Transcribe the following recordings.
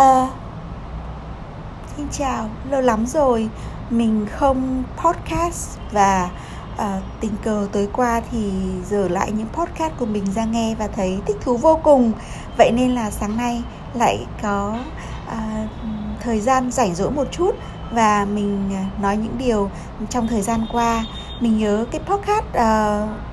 à, xin chào, lâu lắm rồi mình không podcast và à, tình cờ tới qua thì giờ lại những podcast của mình ra nghe và thấy thích thú vô cùng. Vậy nên là sáng nay lại có à, thời gian rảnh rỗi một chút và mình nói những điều trong thời gian qua. Mình nhớ cái podcast uh,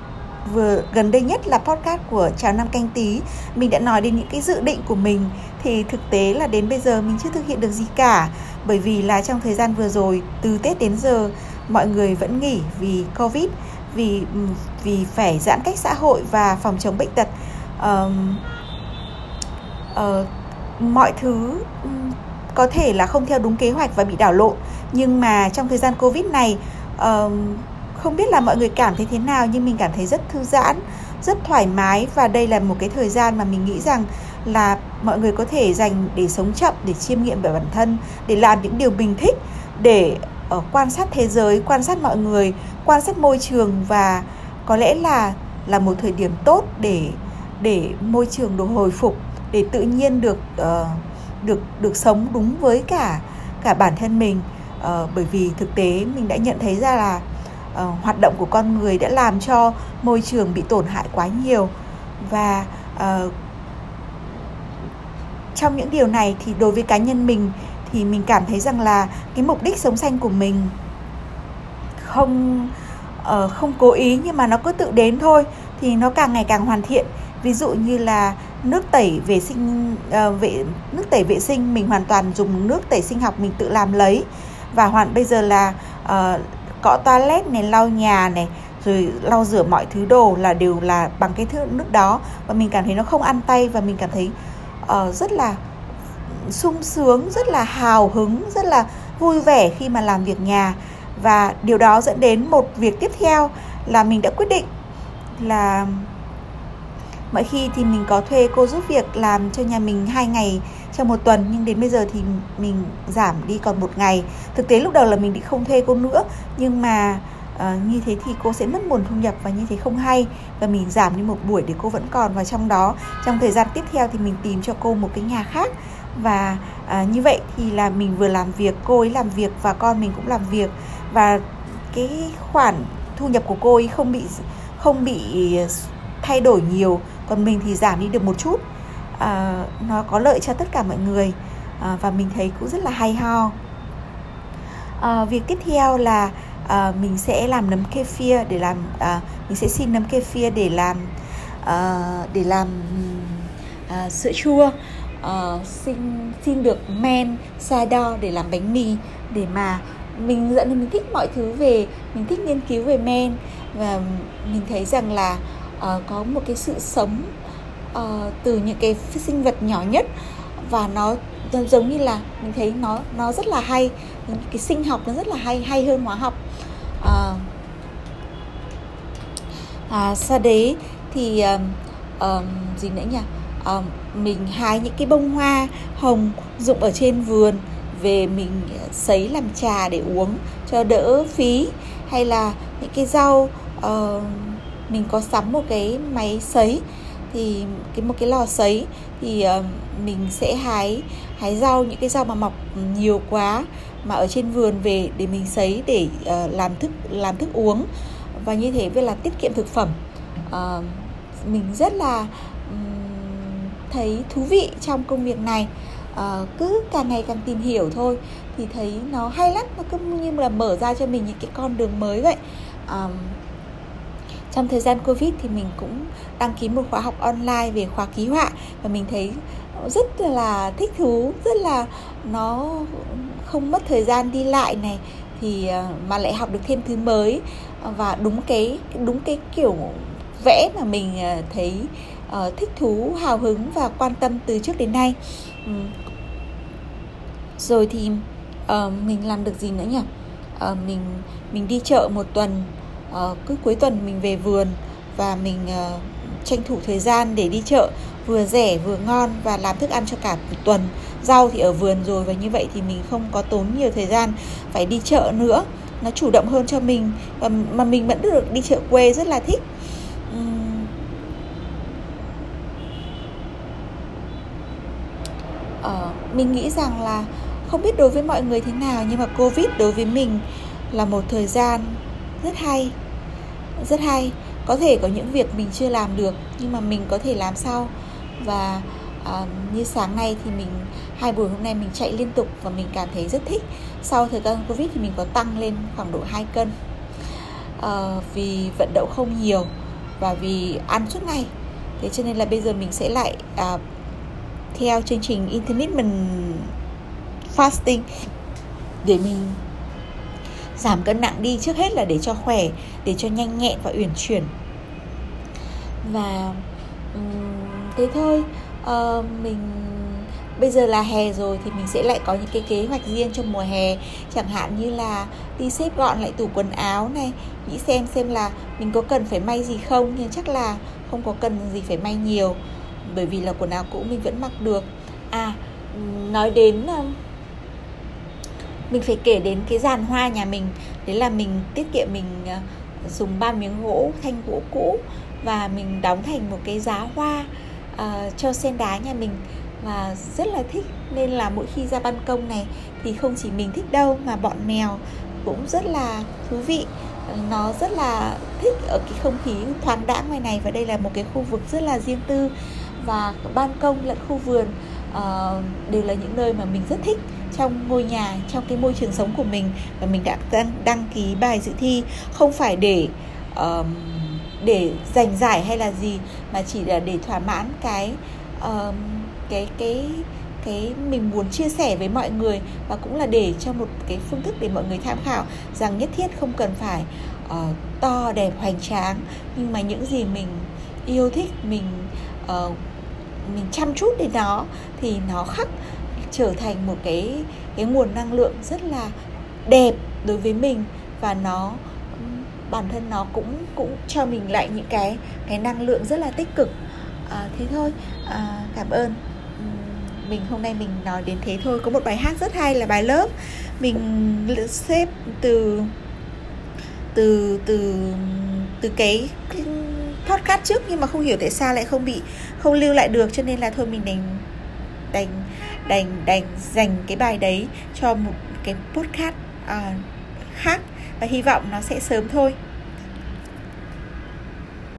vừa gần đây nhất là podcast của chào năm canh tí. Mình đã nói đến những cái dự định của mình. Thì thực tế là đến bây giờ mình chưa thực hiện được gì cả. Bởi vì là trong thời gian vừa rồi từ tết đến giờ mọi người vẫn nghỉ vì covid vì vì phải giãn cách xã hội và phòng chống bệnh tật. Uh, uh, mọi thứ có thể là không theo đúng kế hoạch và bị đảo lộn. Nhưng mà trong thời gian covid này uh, không biết là mọi người cảm thấy thế nào nhưng mình cảm thấy rất thư giãn rất thoải mái. Và đây là một cái thời gian mà mình nghĩ rằng là mọi người có thể dành để sống chậm để chiêm nghiệm về bản thân để làm những điều mình thích để uh, quan sát thế giới quan sát mọi người quan sát môi trường. Và có lẽ là là một thời điểm tốt để để môi trường được hồi phục để tự nhiên được uh, được được sống đúng với cả cả bản thân mình. Uh, bởi vì thực tế mình đã nhận thấy ra là uh, hoạt động của con người đã làm cho môi trường bị tổn hại quá nhiều. Và uh, trong những điều này thì đối với cá nhân mình thì mình cảm thấy rằng là cái mục đích sống xanh của mình không uh, không cố ý nhưng mà nó cứ tự đến thôi thì nó càng ngày càng hoàn thiện. Ví dụ như là nước tẩy vệ sinh uh, vệ nước tẩy vệ sinh mình hoàn toàn dùng nước tẩy sinh học mình tự làm lấy. Và hoàn bây giờ là uh, cọ toilet này lau nhà này rồi lau rửa mọi thứ đồ là đều là bằng cái thứ nước đó. Và mình cảm thấy nó không ăn tay và mình cảm thấy uh, rất là sung sướng rất là hào hứng rất là vui vẻ khi mà làm việc nhà. Và điều đó dẫn đến một việc tiếp theo là mình đã quyết định là mọi khi thì mình có thuê cô giúp việc làm cho nhà mình hai ngày trong một tuần nhưng đến bây giờ thì mình giảm đi còn một ngày. Thực tế lúc đầu là mình định không thuê cô nữa nhưng mà uh, như thế thì cô sẽ mất nguồn thu nhập và như thế không hay. Và mình giảm đi một buổi để cô vẫn còn và trong đó. Trong thời gian tiếp theo thì mình tìm cho cô một cái nhà khác. Và uh, như vậy thì là mình vừa làm việc cô ấy làm việc và con mình cũng làm việc. Và cái khoản thu nhập của cô ấy không bị không bị thay đổi nhiều. Còn mình thì giảm đi được một chút à, nó có lợi cho tất cả mọi người à, và mình thấy cũng rất là hay ho. À, việc tiếp theo là à, mình sẽ làm nấm kefir để làm à, mình sẽ xin nấm kefir để làm à, để làm à, sữa chua. À, xin xin được men sa đo để làm bánh mì để mà mình dẫn mình thích mọi thứ về mình thích nghiên cứu về men. Và mình thấy rằng là uh, có một cái sự sống uh, từ những cái sinh vật nhỏ nhất và nó giống như là mình thấy nó nó rất là hay cái sinh học nó rất là hay hay hơn hóa học. À, à, sau đấy thì um, um, gì nữa nhỉ? Um, mình hái những cái bông hoa hồng dụng ở trên vườn về mình sấy làm trà để uống cho đỡ phí. Hay là những cái rau uh, mình có sắm một cái máy sấy thì cái một cái lò sấy thì uh, mình sẽ hái hái rau những cái rau mà mọc nhiều quá mà ở trên vườn về để mình sấy để uh, làm thức làm thức uống. Và như thế về là tiết kiệm thực phẩm. Uh, mình rất là um, thấy thú vị trong công việc này. Uh, cứ càng ngày càng tìm hiểu thôi thì thấy nó hay lắm nó cứ như là mở ra cho mình những cái con đường mới vậy. Um, trong thời gian covid thì mình cũng đăng ký một khóa học online về khóa ký họa và mình thấy rất là thích thú rất là nó không mất thời gian đi lại này. Thì ờ, mà lại học được thêm thứ mới. Và đúng cái đúng cái kiểu vẽ mà mình ờ, thấy uh, thích thú hào hứng và quan tâm từ trước đến nay. Rồi thì uh, mình làm được gì nữa nhỉ? Uh, mình mình đi chợ một tuần uh, cứ cuối tuần mình về vườn và mình uh, tranh thủ thời gian để đi chợ vừa rẻ vừa ngon và làm thức ăn cho cả một tuần. Rau thì ở vườn rồi và như vậy thì mình không có tốn nhiều thời gian phải đi chợ nữa. Nó chủ động hơn cho mình và mà mình vẫn được đi chợ quê rất là thích. Ờ, mình nghĩ rằng là không biết đối với mọi người thế nào nhưng mà covid đối với mình là một thời gian rất hay. Rất hay. Có thể có những việc mình chưa làm được nhưng mà mình có thể làm sau. Và à, như sáng nay thì mình hai buổi hôm nay mình chạy liên tục và mình cảm thấy rất thích. Sau thời gian covid thì mình có tăng lên khoảng độ 2 cân. À, vì vận động không nhiều và vì ăn suốt ngày. Thế cho nên là bây giờ mình sẽ lại à, theo chương trình intermittent fasting để mình giảm cân nặng đi trước hết là để cho khỏe để cho nhanh nhẹn và uyển chuyển. Và um, thế thôi. Uh, mình bây giờ là hè rồi thì mình sẽ lại có những cái kế hoạch riêng cho mùa hè. Chẳng hạn như là đi xếp gọn lại tủ quần áo này nghĩ xem xem là mình có cần phải may gì không nhưng chắc là không có cần gì phải may nhiều bởi vì là quần áo cũ mình vẫn mặc được. À nói đến mình phải kể đến cái giàn hoa nhà mình. Đấy là mình tiết kiệm mình ờ, dùng ba miếng gỗ thanh gỗ cũ và mình đóng thành một cái giá hoa uh, cho sen đá nhà mình và rất là thích. Nên là mỗi khi ra ban công này thì không chỉ mình thích đâu mà bọn mèo cũng rất là thú vị. Ờ, nó rất là thích ở cái không khí thoáng đãng ngoài này và đây là một cái khu vực rất là riêng tư và ban công lẫn khu vườn uh, đều là những nơi mà mình rất thích trong ngôi nhà trong cái môi trường sống của mình. Và mình đã đăng, đăng ký bài dự thi không phải để uh, để giành giải hay là gì mà chỉ là để thỏa mãn cái uh, cái cái cái mình muốn chia sẻ với mọi người. Và cũng là để cho một cái phương thức để mọi người tham khảo rằng nhất thiết không cần phải uh, to đẹp hoành tráng. Nhưng mà những gì mình yêu thích mình uh, mình chăm chút đến nó thì nó khắc trở thành một cái cái nguồn năng lượng rất là đẹp đối với mình. Và nó bản thân nó cũng cũng cho mình lại những cái cái năng lượng rất là tích cực. À, thế thôi. À, cảm ơn. Mình hôm nay mình nói đến thế thôi. Có một bài hát rất hay là bài lớp. Mình xếp từ từ từ từ cái podcast trước nhưng mà không hiểu tại sao lại không bị không lưu lại được cho nên là thôi mình đành đành đành đành dành cái bài đấy cho một cái podcast uh, khác. Và hy vọng nó sẽ sớm thôi.